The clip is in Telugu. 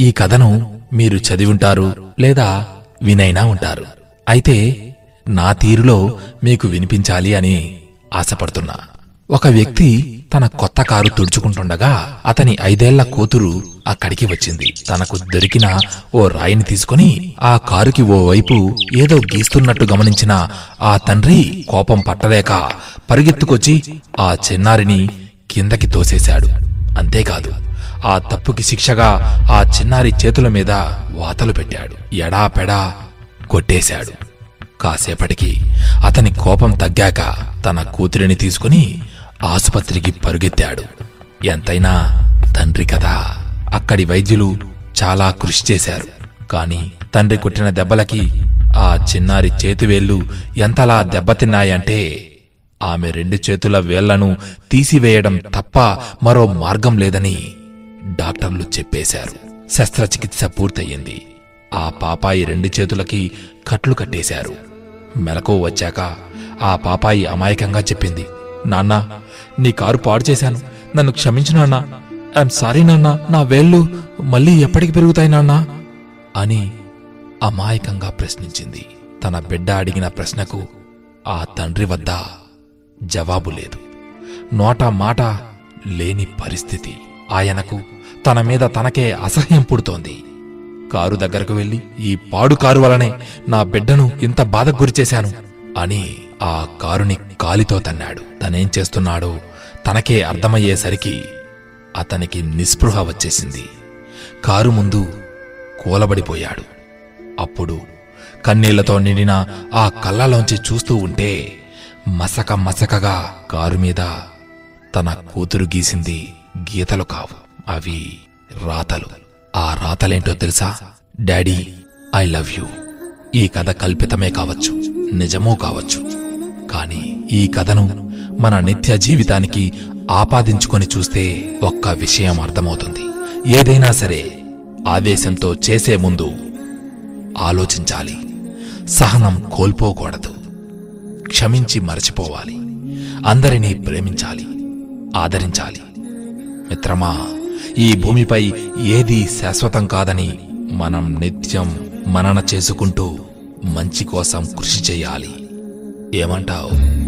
ఈ కథను మీరు చదివింటారు లేదా వినైనా ఉంటారు. అయితే నా తీరులో మీకు వినిపించాలి అని ఆశపడుతున్నా. ఒక వ్యక్తి తన కొత్త కారు తుడుచుకుంటుండగా అతని ఐదేళ్ళ కూతురు అక్కడికి వచ్చింది. తనకు దొరికిన ఓ రాయిని తీసుకుని ఆ కారుకి ఓ వైపు ఏదో గీస్తున్నట్టు గమనించిన ఆ తండ్రి కోపం పట్టలేక పరిగెత్తుకొచ్చి ఆ చిన్నారిని కిందకి తోసేశాడు. అంతేకాదు ఆ తప్పుకి శిక్షగా ఆ చిన్నారి చేతుల మీద వాతలు పెట్టాడు. ఎడాపెడా కొట్టేశాడు. కాసేపటికి అతని కోపం తగ్గాక తన కూతురిని తీసుకుని ఆసుపత్రికి పరుగెత్తాడు. ఎంతైనా తండ్రి కదా. అక్కడి వైద్యులు చాలా కృషి చేశారు. కాని తండ్రి కొట్టిన దెబ్బలకి ఆ చిన్నారి చేతివేళ్ళు ఎంతలా దెబ్బతిన్నాయంటే ఆమె రెండు చేతుల వేళ్ళను తీసివేయడం తప్ప మరో మార్గం లేదని డాక్టర్లు చెప్పేశారు. శస్త్రచికిత్స పూర్తయింది. ఆ పాపాయి రెండు చేతులకి కట్లు కట్టేశారు. మెలకు వచ్చాక ఆ పాపాయి అమాయకంగా చెప్పింది నాన్నా నీ కారు పాడు చేశాను. నన్ను క్షమించు నాన్నా. ఐఎమ్ సారీ నాన్నా. నా వేళ్ళు మళ్ళీ ఎప్పటికి పెరుగుతాయి నాన్నా? అని అమాయకంగా ప్రశ్నించింది. తన బిడ్డ అడిగిన ప్రశ్నకు ఆ తండ్రి వద్ద జవాబు లేదు. నోట మాట లేని పరిస్థితి. ఆయనకు తన మీద తనకే అసహ్యం పుడుతోంది. కారు దగ్గరకు వెళ్ళి ఈ పాడు కారు వలనే నా బిడ్డను ఇంత బాధకు గురిచేశాను అని ఆ కారుని కాలితో తన్నాడు. తనేం చేస్తున్నాడో తనకే అర్థమయ్యేసరికి అతనికి నిస్పృహ వచ్చేసింది. కారు ముందు కూలబడిపోయాడు. అప్పుడు కన్నీళ్ళతో నిండిన ఆ కళ్ళలోంచి చూస్తూ ఉంటే మసక మసకగా కారు మీద తన కూతురు గీసింది గీతలు కావు. అవి రాతలు. ఆ రాతలేంటో తెలుసా? Daddy I love you. ఈ కథ కల్పితమే కావచ్చు నిజమూ కావచ్చు. కానీ ఈ కథను మన నిత్య జీవితానికి ఆపాదించుకొని చూస్తే ఒక్క విషయం అర్థమవుతుంది. ఏదైనా సరే ఆవేశంతో చేసే ముందు ఆలోచించాలి. సహనం కోల్పోకూడదు. క్షమించి మరచిపోవాలి. అందరినీ ప్రేమించాలి. ఆదరించాలి. మిత్రమా ఈ భూమిపై ఏది శాశ్వతం కాదని మనం నిత్యం మనన చేసుకుంటూ మంచి కోసం కృషి చేయాలి. ఏమంటావు?